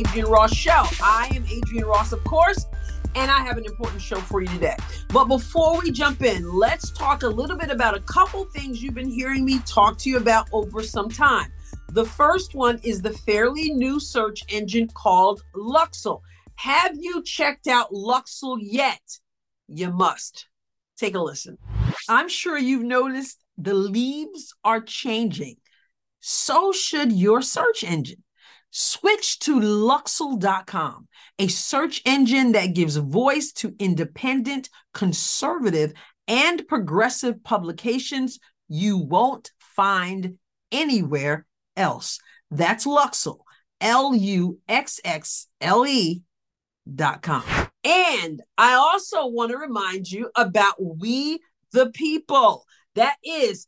Adrienne Ross Show. I am Adrienne Ross, of course, and I have an important show for you today. But before we jump in, let's talk a little bit about a couple things you've been hearing me talk to you about over some time. The first one is the fairly new search engine called Luxxle. Have you checked out Luxxle yet? You must. Take a listen. I'm sure you've noticed the leaves are changing. So should your search engine. Switch to Luxxle.com, a search engine that gives voice to independent, conservative, and progressive publications you won't find anywhere else. That's Luxxle, L U X X L E dot com. And I also want to remind you about We the People. That is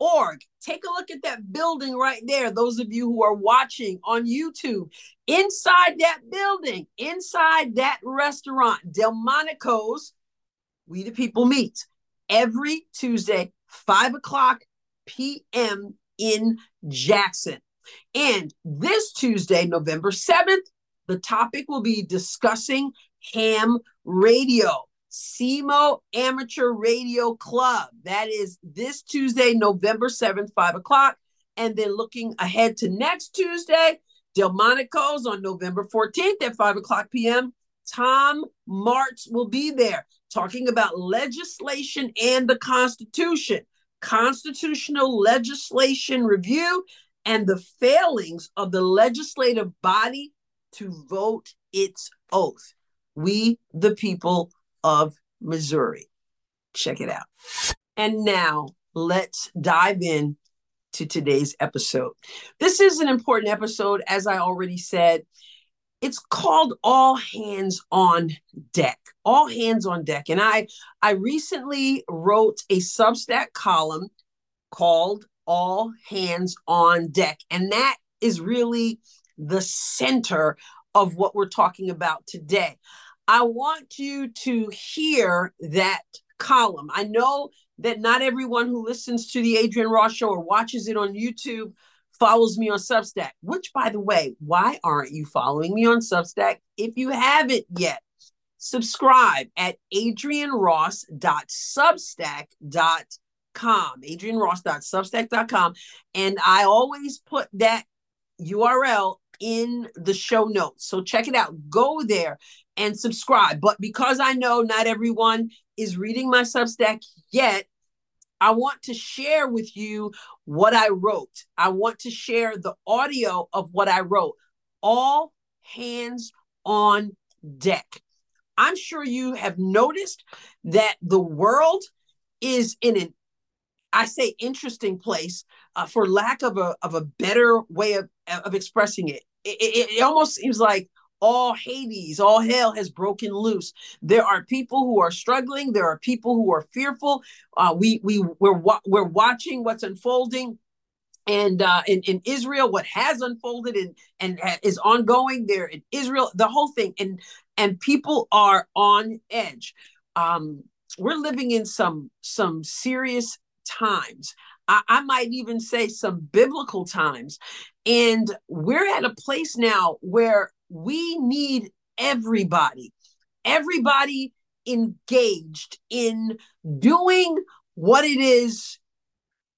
www.wethepeopleofmissouri.org. Take a look at that building right there. Those of you who are watching on YouTube, inside that building, inside that restaurant, Delmonico's, We the People meet every Tuesday, 5 o'clock p.m. in Jackson. And this Tuesday, November 7th, the topic will be discussing ham radio. SEMO Amateur Radio Club. That is this Tuesday, November 7th, 5 o'clock. And then looking ahead to next Tuesday, Delmonico's on November 14th at 5 o'clock p.m. Tom Martz will be there talking about legislation and the Constitution, constitutional legislation review, and the failings of the legislative body to vote its oath. We, the people of Missouri. Check it out. And now let's dive in to today's episode. This is an important episode, as I already said. It's called All Hands on Deck. All Hands on Deck. And I I recently wrote a Substack column called All Hands on Deck. And that is really the center of what we're talking about today. I want you to hear that column. I know that not everyone who listens to the Adrienne Ross show or watches it on YouTube follows me on Substack, which, by the way, why aren't you following me on Substack if you haven't yet? Subscribe at adrienneross.substack.com, adrienneross.substack.com. And I always put that URL in the show notes. So check it out. Go there and subscribe. But because I know not everyone is reading my Substack yet, I want to share with you what I wrote. I want to share the audio of what I wrote. All hands on deck. I'm sure you have noticed that the world is in an I say interesting place uh, for lack of a of a better way of of expressing it. It, it. it almost seems like all Hades, all hell has broken loose. There are people who are struggling. There are people who are fearful. Uh, we we we're we're watching what's unfolding. And uh, in, in Israel, what has unfolded and, and is ongoing there in Israel, the whole thing, and and people are on edge. Um, we're living in some some serious times. I, I might even say some biblical times, and we're at a place now where we need everybody, everybody engaged in doing what it is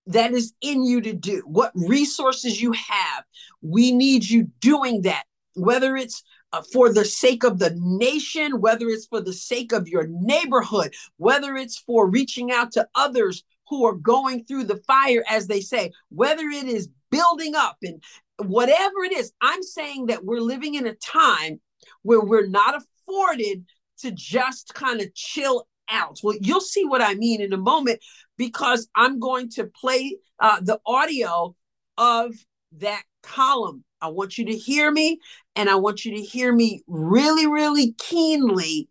that is in you to do, what resources you have. We need you doing that, whether it's uh, for the sake of the nation, whether it's for the sake of your neighborhood, whether it's for reaching out to others who are going through the fire, as they say, whether it is building up and whatever it is, I'm saying that we're living in a time where we're not afforded to just kind of chill out. Well, you'll see what I mean in a moment because I'm going to play uh, the audio of that column. I want you to hear me, and I want you to hear me really, really keenly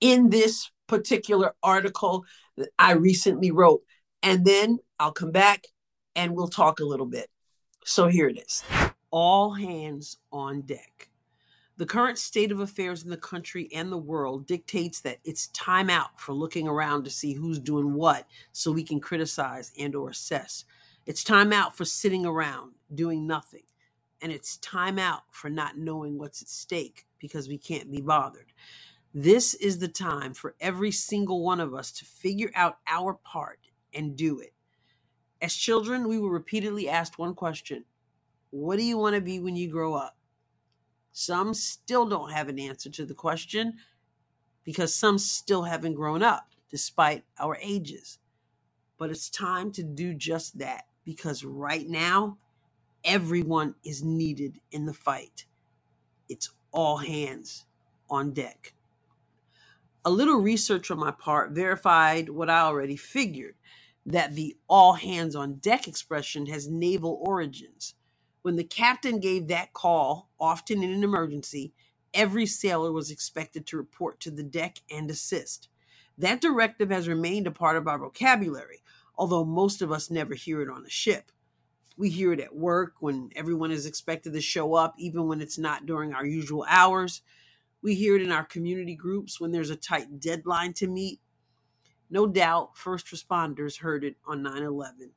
in this particular article that I recently wrote. And then I'll come back and we'll talk a little bit. So here it is all hands on deck. The current state of affairs in the country and the world dictates that it's time out for looking around to see who's doing what so we can criticize and or assess. It's time out for sitting around doing nothing. And it's time out for not knowing what's at stake because we can't be bothered. This is the time for every single one of us to figure out our part and do it. As children, we were repeatedly asked one question What do you want to be when you grow up? Some still don't have an answer to the question because some still haven't grown up despite our ages. But it's time to do just that because right now, everyone is needed in the fight. It's all hands on deck. A little research on my part verified what I already figured that the all hands on deck expression has naval origins. When the captain gave that call, often in an emergency, every sailor was expected to report to the deck and assist. That directive has remained a part of our vocabulary, although most of us never hear it on a ship. We hear it at work when everyone is expected to show up, even when it's not during our usual hours. We hear it in our community groups when there's a tight deadline to meet. No doubt, first responders heard it on 9 11.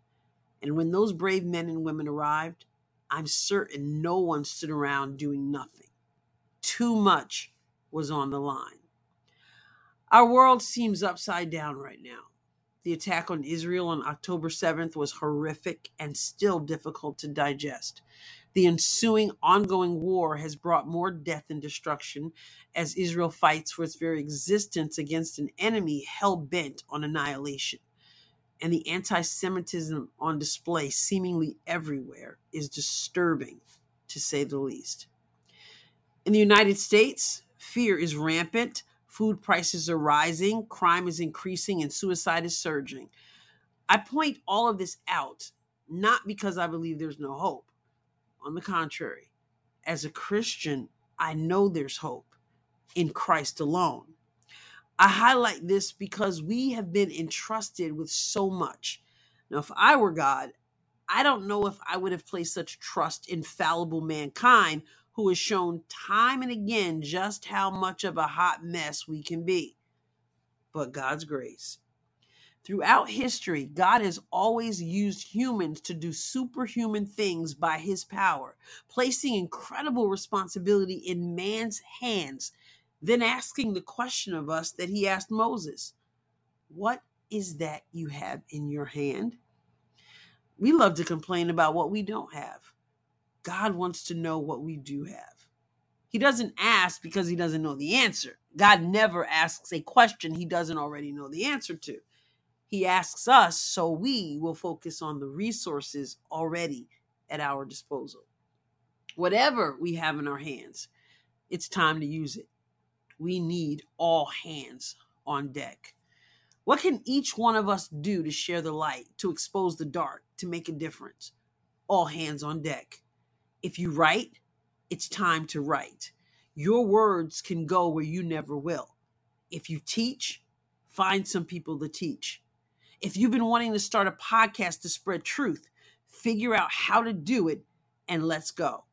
And when those brave men and women arrived, I'm certain no one stood around doing nothing. Too much was on the line. Our world seems upside down right now. The attack on Israel on October 7th was horrific and still difficult to digest. The ensuing ongoing war has brought more death and destruction as Israel fights for its very existence against an enemy hell bent on annihilation. And the anti Semitism on display seemingly everywhere is disturbing, to say the least. In the United States, fear is rampant. Food prices are rising, crime is increasing, and suicide is surging. I point all of this out not because I believe there's no hope on the contrary, as a Christian, I know there's hope in Christ alone. I highlight this because we have been entrusted with so much. Now, if I were God, I don't know if I would have placed such trust in fallible mankind who has shown time and again just how much of a hot mess we can be. But God's grace. Throughout history, God has always used humans to do superhuman things by his power, placing incredible responsibility in man's hands, then asking the question of us that he asked Moses What is that you have in your hand? We love to complain about what we don't have. God wants to know what we do have. He doesn't ask because he doesn't know the answer. God never asks a question he doesn't already know the answer to. He asks us so we will focus on the resources already at our disposal. Whatever we have in our hands, it's time to use it. We need all hands on deck. What can each one of us do to share the light, to expose the dark, to make a difference? All hands on deck. If you write, it's time to write. Your words can go where you never will. If you teach, find some people to teach. If you've been wanting to start a podcast to spread truth, figure out how to do it and let's go.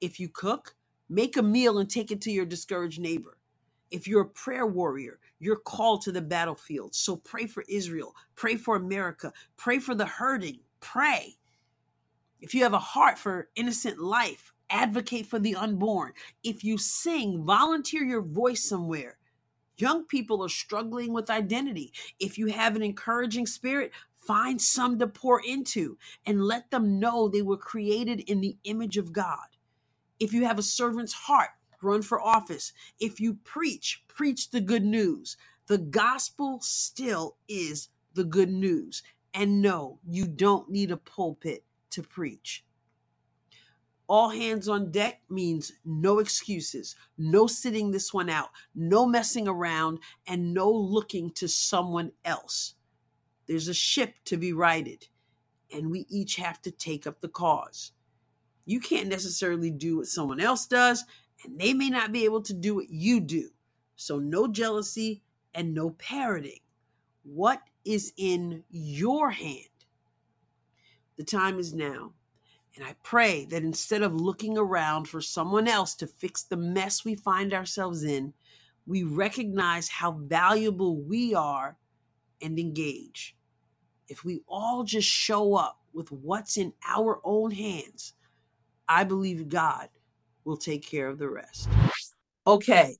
If you cook, make a meal and take it to your discouraged neighbor. If you're a prayer warrior, you're called to the battlefield. So pray for Israel, pray for America, pray for the hurting, pray. If you have a heart for innocent life, advocate for the unborn. If you sing, volunteer your voice somewhere. Young people are struggling with identity. If you have an encouraging spirit, find some to pour into and let them know they were created in the image of God. If you have a servant's heart, run for office. If you preach, preach the good news. The gospel still is the good news. And no, you don't need a pulpit to preach. All hands on deck means no excuses, no sitting this one out, no messing around, and no looking to someone else. There's a ship to be righted, and we each have to take up the cause. You can't necessarily do what someone else does, and they may not be able to do what you do. So, no jealousy and no parroting. What is in your hand? The time is now. And I pray that instead of looking around for someone else to fix the mess we find ourselves in, we recognize how valuable we are and engage. If we all just show up with what's in our own hands, I believe God will take care of the rest. Okay.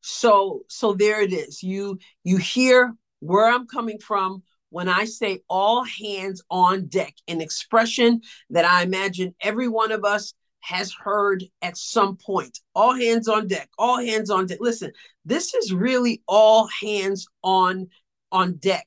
So so there it is. You you hear where I'm coming from when I say all hands on deck, an expression that I imagine every one of us has heard at some point. All hands on deck, all hands on deck. Listen, this is really all hands on on deck.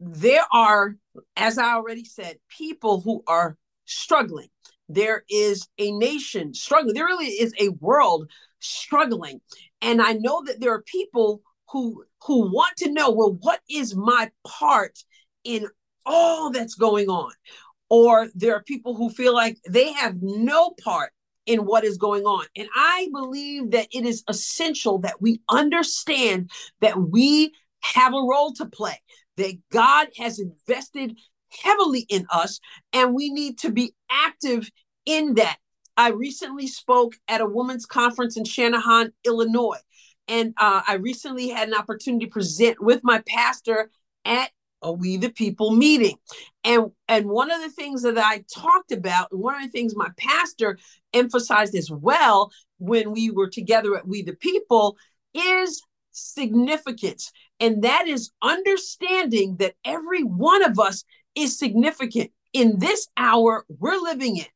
There are, as I already said, people who are struggling. There is a nation struggling. There really is a world struggling. And I know that there are people who who want to know, well, what is my part in all that's going on? or there are people who feel like they have no part in what is going on. And I believe that it is essential that we understand that we have a role to play, that God has invested heavily in us, and we need to be active in that. I recently spoke at a women's conference in Channahon, Illinois. And uh, I recently had an opportunity to present with my pastor at a we the people meeting and and one of the things that i talked about and one of the things my pastor emphasized as well when we were together at we the people is significance and that is understanding that every one of us is significant in this hour we're living in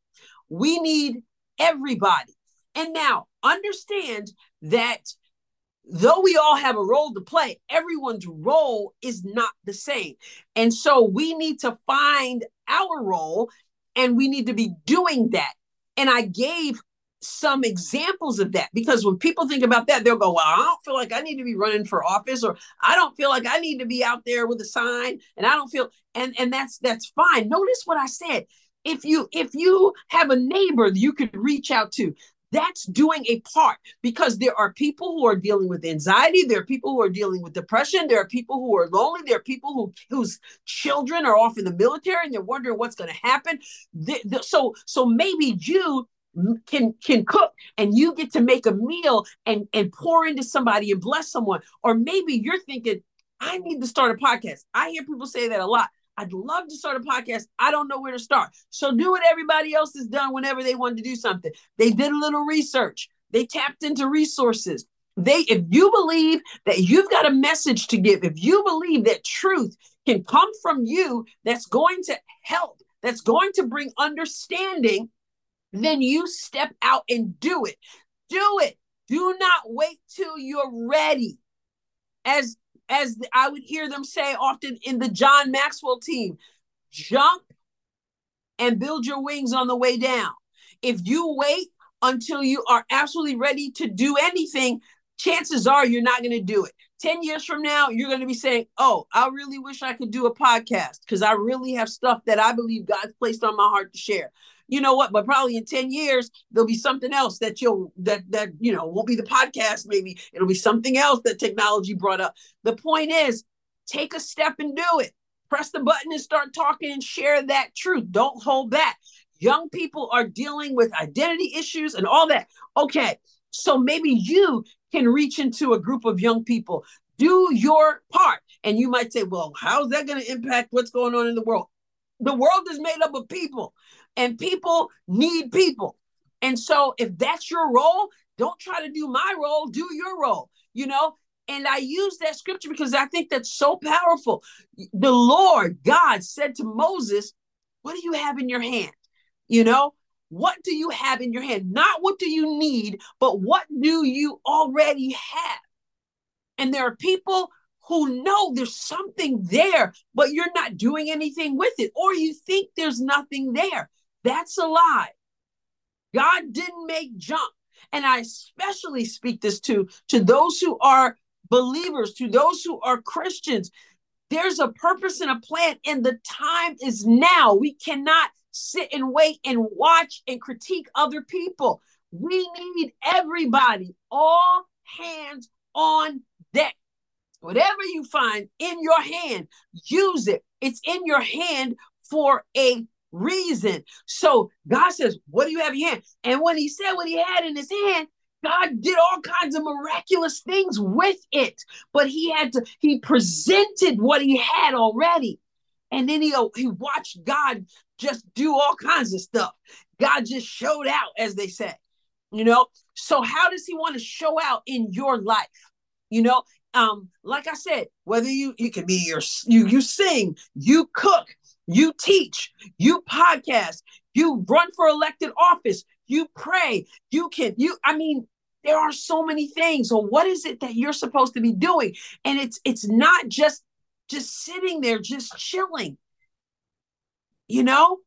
we need everybody and now understand that though we all have a role to play, everyone's role is not the same. And so we need to find our role and we need to be doing that. And I gave some examples of that because when people think about that, they'll go, Well, I don't feel like I need to be running for office, or I don't feel like I need to be out there with a sign, and I don't feel and and that's that's fine. Notice what I said. If you if you have a neighbor you could reach out to, that's doing a part because there are people who are dealing with anxiety there are people who are dealing with depression there are people who are lonely there are people who whose children are off in the military and they're wondering what's going to happen the, the, so so maybe you can can cook and you get to make a meal and and pour into somebody and bless someone or maybe you're thinking i need to start a podcast i hear people say that a lot I'd love to start a podcast. I don't know where to start. So do what everybody else has done whenever they wanted to do something. They did a little research. They tapped into resources. They if you believe that you've got a message to give, if you believe that truth can come from you that's going to help, that's going to bring understanding, then you step out and do it. Do it. Do not wait till you're ready. As as I would hear them say often in the John Maxwell team, jump and build your wings on the way down. If you wait until you are absolutely ready to do anything, chances are you're not going to do it. 10 years from now, you're going to be saying, Oh, I really wish I could do a podcast because I really have stuff that I believe God's placed on my heart to share you know what? But probably in 10 years, there'll be something else that you'll that that you know won't be the podcast, maybe it'll be something else that technology brought up. The point is take a step and do it. Press the button and start talking and share that truth. Don't hold back. Young people are dealing with identity issues and all that. Okay, so maybe you can reach into a group of young people. Do your part. And you might say, well, how's that going to impact what's going on in the world? The world is made up of people and people need people. And so if that's your role, don't try to do my role, do your role, you know? And I use that scripture because I think that's so powerful. The Lord God said to Moses, What do you have in your hand? You know, what do you have in your hand? Not what do you need, but what do you already have? And there are people who know there's something there, but you're not doing anything with it, or you think there's nothing there. That's a lie. God didn't make junk. And I especially speak this to to those who are believers, to those who are Christians. There's a purpose and a plan, and the time is now. We cannot sit and wait and watch and critique other people. We need everybody, all hands on deck. Whatever you find in your hand, use it. It's in your hand for a reason. So God says, What do you have in your hand? And when he said what he had in his hand, God did all kinds of miraculous things with it. But he had to, he presented what he had already. And then he, he watched God just do all kinds of stuff. God just showed out, as they say, you know? So, how does he want to show out in your life? You know, um, like I said, whether you you can be your you you sing, you cook, you teach, you podcast, you run for elected office, you pray, you can you I mean there are so many things. So what is it that you're supposed to be doing? And it's it's not just just sitting there just chilling. You know?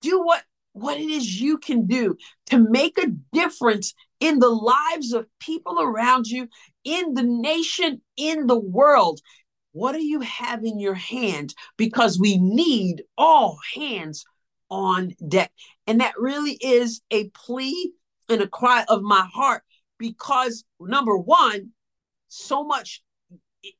Do what what it is you can do to make a difference in the lives of people around you, in the nation, in the world. What do you have in your hand? Because we need all hands on deck. And that really is a plea and a cry of my heart because number one, so much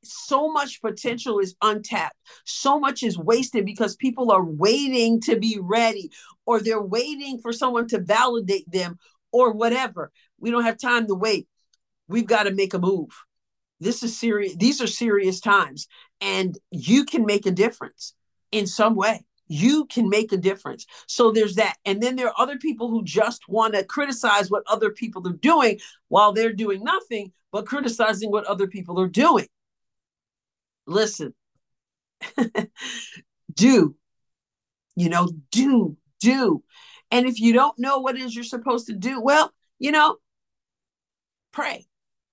so much potential is untapped. So much is wasted because people are waiting to be ready or they're waiting for someone to validate them or whatever. We don't have time to wait. We've got to make a move. This is serious. These are serious times and you can make a difference in some way. You can make a difference. So there's that. And then there are other people who just want to criticize what other people are doing while they're doing nothing but criticizing what other people are doing listen, do, you know, do, do. And if you don't know what it is you're supposed to do, well, you know, pray.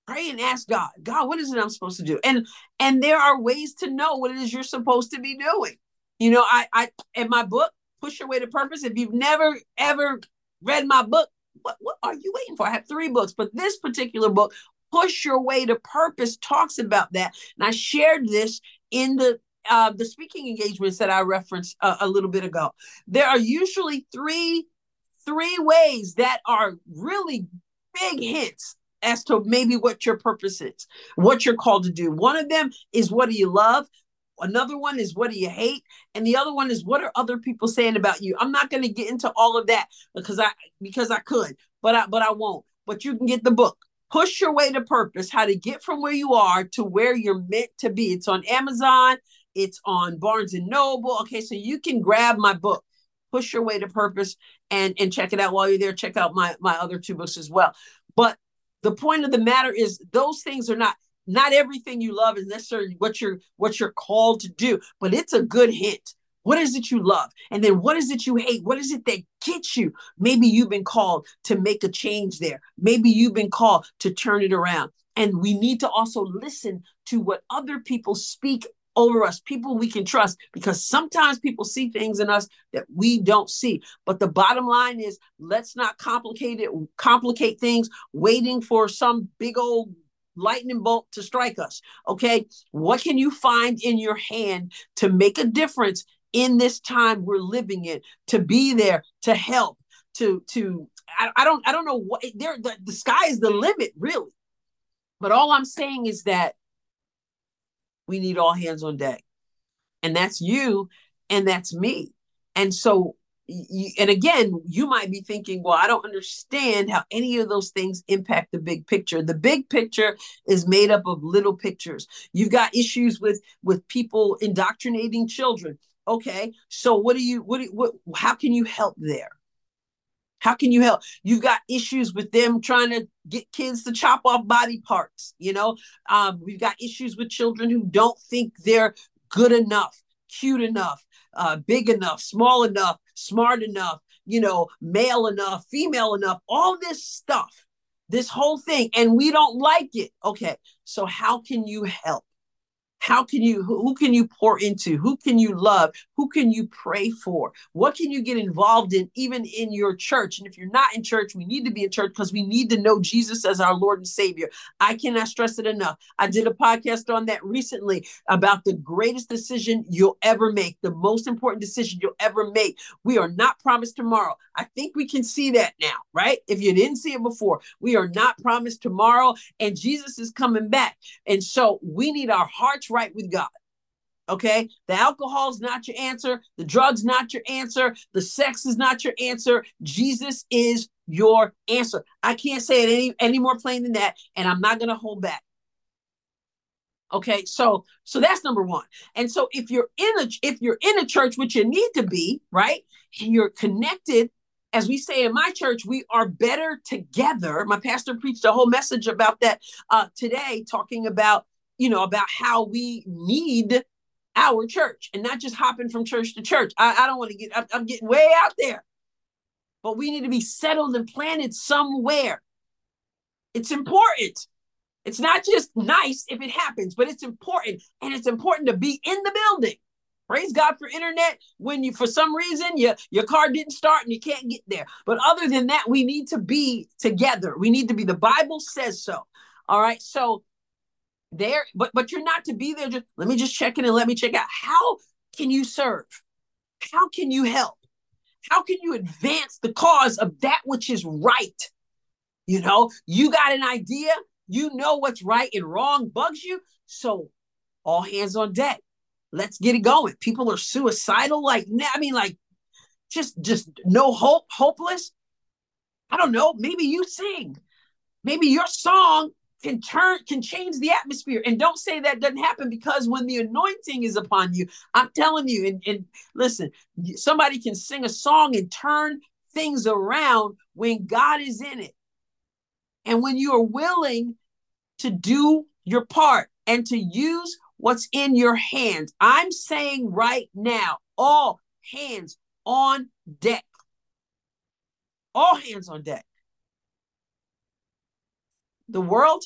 Pray and ask God, God, what is it I'm supposed to do? And and there are ways to know what it is you're supposed to be doing. You know, I I in my book, Push Your Way to Purpose, if you've never ever read my book, what, what are you waiting for? I have three books, but this particular book, push your way to purpose talks about that. And I shared this in the uh, the speaking engagements that I referenced a, a little bit ago. There are usually three three ways that are really big hints as to maybe what your purpose is, what you're called to do. One of them is what do you love? Another one is what do you hate? And the other one is what are other people saying about you? I'm not going to get into all of that because I because I could, but I but I won't. But you can get the book push your way to purpose how to get from where you are to where you're meant to be it's on amazon it's on barnes and noble okay so you can grab my book push your way to purpose and and check it out while you're there check out my my other two books as well but the point of the matter is those things are not not everything you love is necessarily what you're what you're called to do but it's a good hint what is it you love? And then what is it you hate? What is it that gets you? Maybe you've been called to make a change there. Maybe you've been called to turn it around. And we need to also listen to what other people speak over us, people we can trust, because sometimes people see things in us that we don't see. But the bottom line is let's not complicate it, complicate things, waiting for some big old lightning bolt to strike us. Okay. What can you find in your hand to make a difference in this time we're living in to be there to help to to I, I don't I don't know what there the, the sky is the limit really but all I'm saying is that we need all hands on deck. And that's you and that's me. And so and again you might be thinking well i don't understand how any of those things impact the big picture. The big picture is made up of little pictures. You've got issues with with people indoctrinating children. Okay so what do you what, do, what how can you help there how can you help? You've got issues with them trying to get kids to chop off body parts you know? Um, we've got issues with children who don't think they're good enough cute enough uh, big enough small enough smart enough you know male enough female enough all this stuff this whole thing and we don't like it. Okay so how can you help how can you who can you pour into? Who can you love? Who can you pray for? What can you get involved in even in your church? And if you're not in church we need to be in church because we need to know jesus as our lord and savior. I cannot stress it enough. I did a podcast on that recently about the greatest decision you'll ever make the most important decision you'll ever make. We are not promised tomorrow. I think we can see that now right? If you didn't see it before we are not promised tomorrow and jesus is coming back. And so we need our hearts right with God. Okay. The alcohol is not your answer. The drugs not your answer. The sex is not your answer. Jesus is your answer. I can't say it any, any more plain than that. And I'm not going to hold back. Okay, so so that's number one. And so if you're in a if you're in a church, which you need to be, right, and you're connected, as we say in my church, we are better together. My pastor preached a whole message about that uh, today, talking about you know about how we need our church and not just hopping from church to church. I, I don't want to get I'm, I'm getting way out there, but we need to be settled and planted somewhere. It's important. It's not just nice if it happens, but it's important. And it's important to be in the building. Praise God for internet when you, for some reason, your, your car didn't start and you can't get there. But other than that, we need to be together. We need to be, the Bible says so. All right. So there, but but you're not to be there. Just let me just check in and let me check out. How can you serve? How can you help? How can you advance the cause of that which is right? You know, you got an idea, you know what's right and wrong bugs you. So all hands on deck. Let's get it going. People are suicidal, like I mean, like just just no hope, hopeless. I don't know. Maybe you sing. Maybe your song can turn can change the atmosphere. And don't say that doesn't happen because when the anointing is upon you, I'm telling you, and, and listen, somebody can sing a song and turn things around when God is in it. And when you are willing to do your part and to use what's in your hands, I'm saying right now, all hands on deck. All hands on deck. The world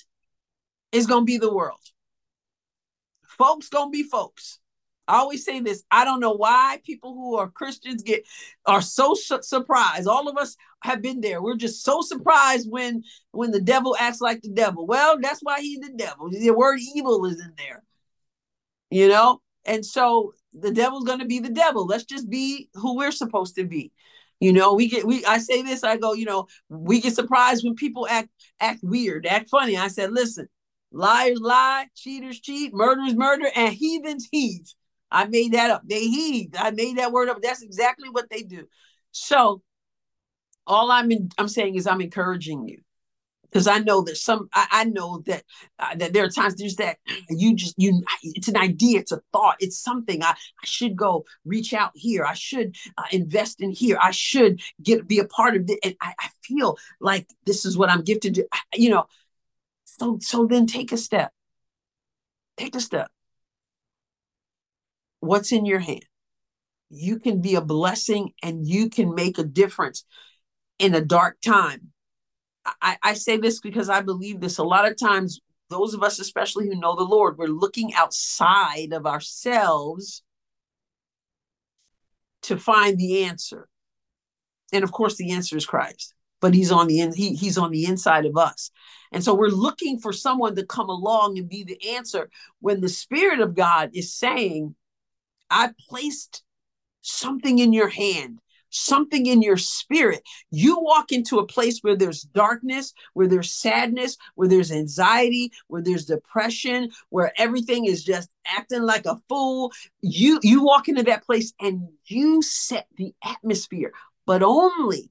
is going to be the world. Folks going to be folks. I always say this. I don't know why people who are Christians get are so su- surprised. All of us have been there. We're just so surprised when when the devil acts like the devil. Well, that's why he's the devil. The word evil is in there. You know? And so the devil's going to be the devil. Let's just be who we're supposed to be. You know, we get we I say this, I go, you know, we get surprised when people act act weird, act funny. I said, listen, liars lie, cheaters cheat, murderers murder, and heathens heathe. I made that up. They heed. I made that word up. That's exactly what they do. So all I'm in, I'm saying is I'm encouraging you because I know that some I, I know that uh, that there are times there's that you just you it's an idea it's a thought it's something I, I should go reach out here I should uh, invest in here I should get be a part of it and I, I feel like this is what I'm gifted to you know so so then take a step take a step what's in your hand. You can be a blessing and you can make a difference in a dark time. I, I say this because I believe this. A lot of times, those of us, especially who know the Lord, we're looking outside of ourselves to find the answer. And of course, the answer is Christ, but he's on the in, he, he's on the inside of us. And so we're looking for someone to come along and be the answer when the Spirit of God is saying, I placed something in your hand, something in your spirit. You walk into a place where there's darkness, where there's sadness, where there's anxiety, where there's depression, where everything is just acting like a fool. You you walk into that place and you set the atmosphere, but only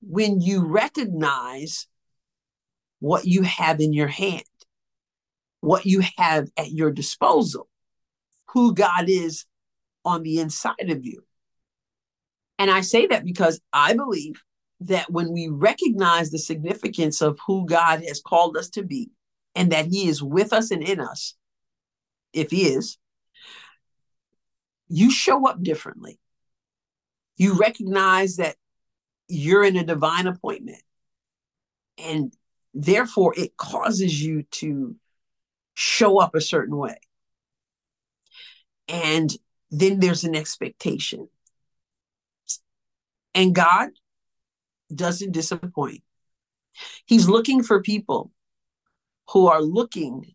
when you recognize what you have in your hand, what you have at your disposal, who God is on the inside of you. And I say that because I believe that when we recognize the significance of who God has called us to be and that He is with us and in us, if He is, you show up differently. You recognize that you're in a divine appointment. And therefore, it causes you to show up a certain way. And then there's an expectation. And God doesn't disappoint. He's looking for people who are looking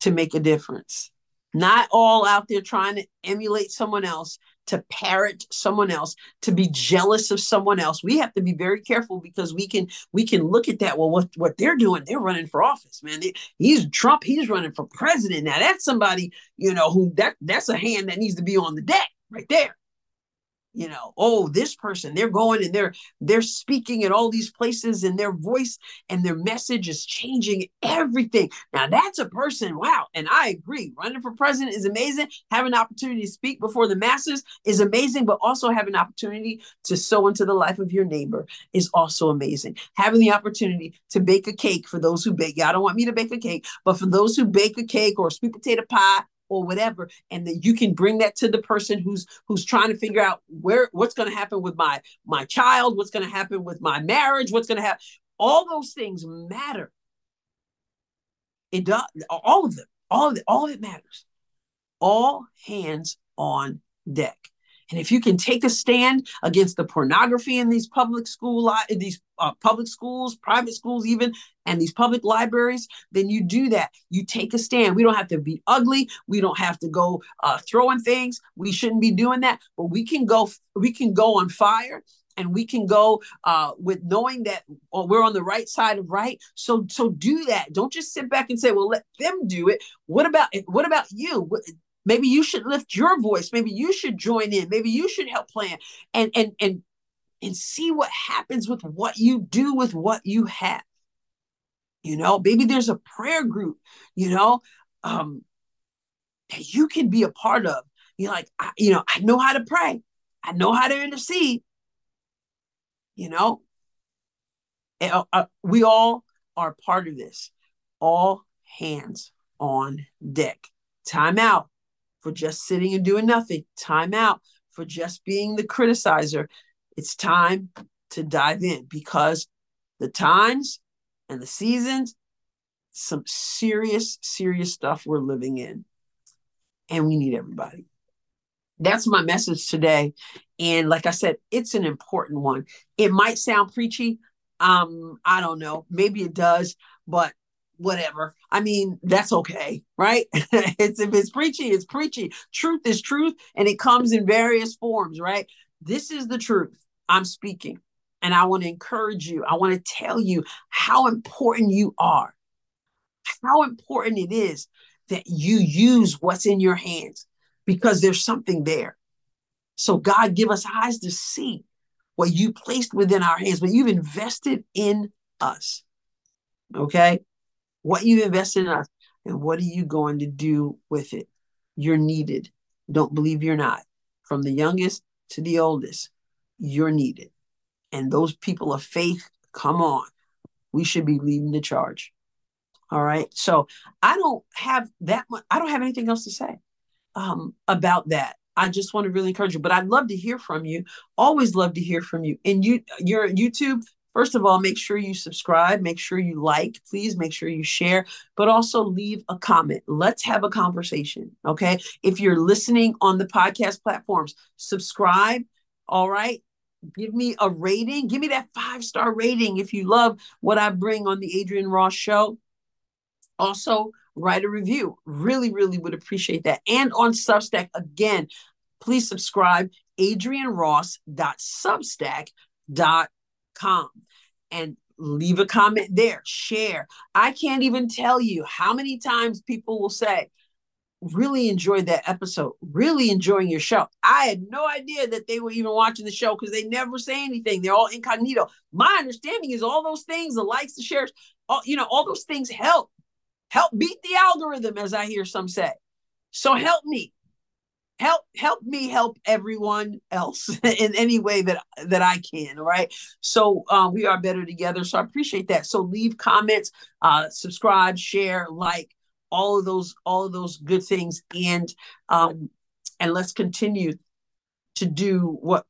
to make a difference, not all out there trying to emulate someone else, to parrot someone else, to be jealous of someone else. We have to be very careful because we can we can look at that. Well, what what they're doing, they're running for office, man. They, he's Trump. He's running for president. Now that's somebody you know who that that's a hand that needs to be on the deck right there. You know oh this person they're going and they're they're speaking at all these places and their voice and their message is changing everything. Now that's a person wow and i agree. Running for president is amazing. Having an opportunity to speak before the masses is amazing but also having an opportunity to sow into the life of your neighbor is also amazing. Having the opportunity to bake a cake for those who bake. Y'all don't want me to bake a cake but for those who bake a cake or sweet potato pie or whatever and then you can bring that to the person who's who's trying to figure out where what's going to happen with my my child what's going to happen with my marriage what's going to happen all those things matter. It does all of them all of all of it matters. All hands on deck and if you can take a stand against the pornography in these public school li- these uh, public schools, private schools, even, and these public libraries, then you do that. You take a stand. We don't have to be ugly. We don't have to go uh, throwing things. We shouldn't be doing that. But we can go. We can go on fire and we can go uh, with knowing that oh, we're on the right side of right. So so do that. Don't just sit back and say, "Well, let them do it." What about what about you? Maybe you should lift your voice. Maybe you should join in. Maybe you should help plan and and and and see what happens with what you do with what you have. You know, maybe there's a prayer group, you know, um, that you can be a part of. You're like, I, you know, I know how to pray. I know how to intercede. You know, and, uh, uh, we all are part of this. All hands on deck. Time out for just sitting and doing nothing. Time out for just being the criticizer. It's time to dive in because the times and the seasons, some serious, serious stuff we're living in. And we need everybody. That's my message today. And like I said, it's an important one. It might sound preachy. Um, I don't know. Maybe it does, but whatever. I mean, that's okay, right? it's if it's preachy, it's preachy. Truth is truth, and it comes in various forms, right? This is the truth. I'm speaking. And I want to encourage you. I want to tell you how important you are, how important it is that you use what's in your hands because there's something there. So, God, give us eyes to see what you placed within our hands, what you've invested in us. Okay? What you've invested in us, and what are you going to do with it? You're needed. Don't believe you're not. From the youngest to the oldest, you're needed. And those people of faith, come on, we should be leading the charge. All right. So I don't have that much, I don't have anything else to say um, about that. I just want to really encourage you, but I'd love to hear from you. Always love to hear from you. And you, your YouTube, first of all, make sure you subscribe, make sure you like, please make sure you share, but also leave a comment. Let's have a conversation. Okay. If you're listening on the podcast platforms, subscribe. All right give me a rating. Give me that five star rating if you love what I bring on the Adrienne Ross show. Also, write a review. Really, really would appreciate that. And on Substack, again, please subscribe adrienneross.substack.com and leave a comment there, share. I can't even tell you how many times people will say, really enjoyed that episode, really enjoying your show. I had no idea that they were even watching the show because they never say anything. They're all incognito. My understanding is all those things, the likes, the shares, all you know, all those things help. Help beat the algorithm, as I hear some say. So help me. Help help me help everyone else in any way that that I can. All right. So uh, we are better together. So I appreciate that. So leave comments, uh, subscribe, share, like all of those all of those good things and um and let's continue to do what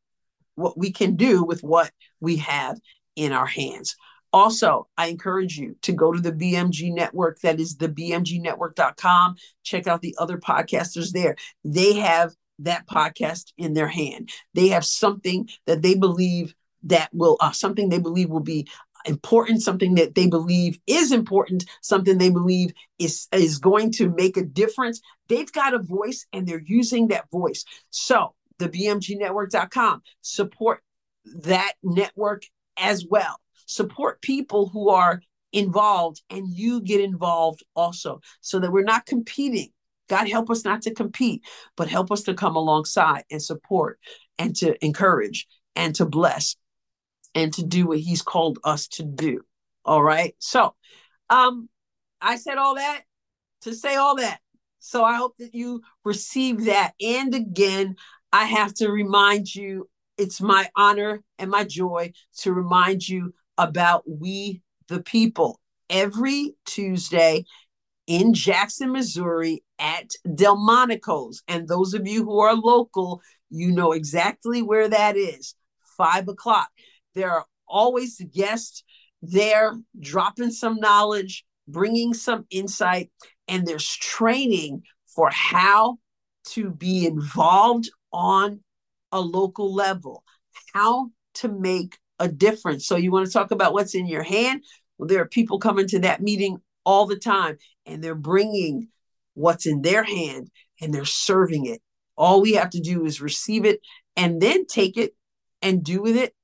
what we can do with what we have in our hands also i encourage you to go to the bmg network that is the bmgnetwork.com check out the other podcasters there they have that podcast in their hand they have something that they believe that will uh, something they believe will be important, something that they believe is important, something they believe is, is going to make a difference. They've got a voice and they're using that voice. So the bmgnetwork.com, support that network as well. Support people who are involved and you get involved also so that we're not competing God help us not to compete, but help us to come alongside and support and to encourage and to bless and to do what he's called us to do. All right. So, um, I said all that to say all that. So I hope that you receive that. And again, I have to remind you it's my honor and my joy to remind you about We the People every Tuesday in Jackson, Missouri at Delmonico's. And those of you who are local, you know exactly where that is. Five o'clock. There are always guests there dropping some knowledge, bringing some insight, and there's training for how to be involved on a local level, how to make a difference. So, you want to talk about what's in your hand? Well, there are people coming to that meeting all the time, and they're bringing what's in their hand and they're serving it. All we have to do is receive it and then take it and do with it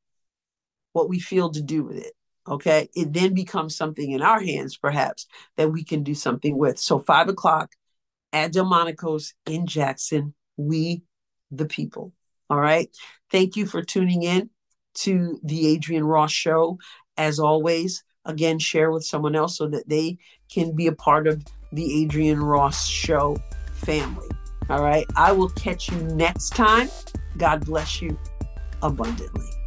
what we feel to do with it. Okay. It then becomes something in our hands, perhaps, that we can do something with. So, five o'clock at Delmonico's in Jackson, we the people. All right. Thank you for tuning in to the Adrienne Ross Show. As always, again, share with someone else so that they can be a part of the Adrienne Ross Show family. All right. I will catch you next time. God bless you abundantly.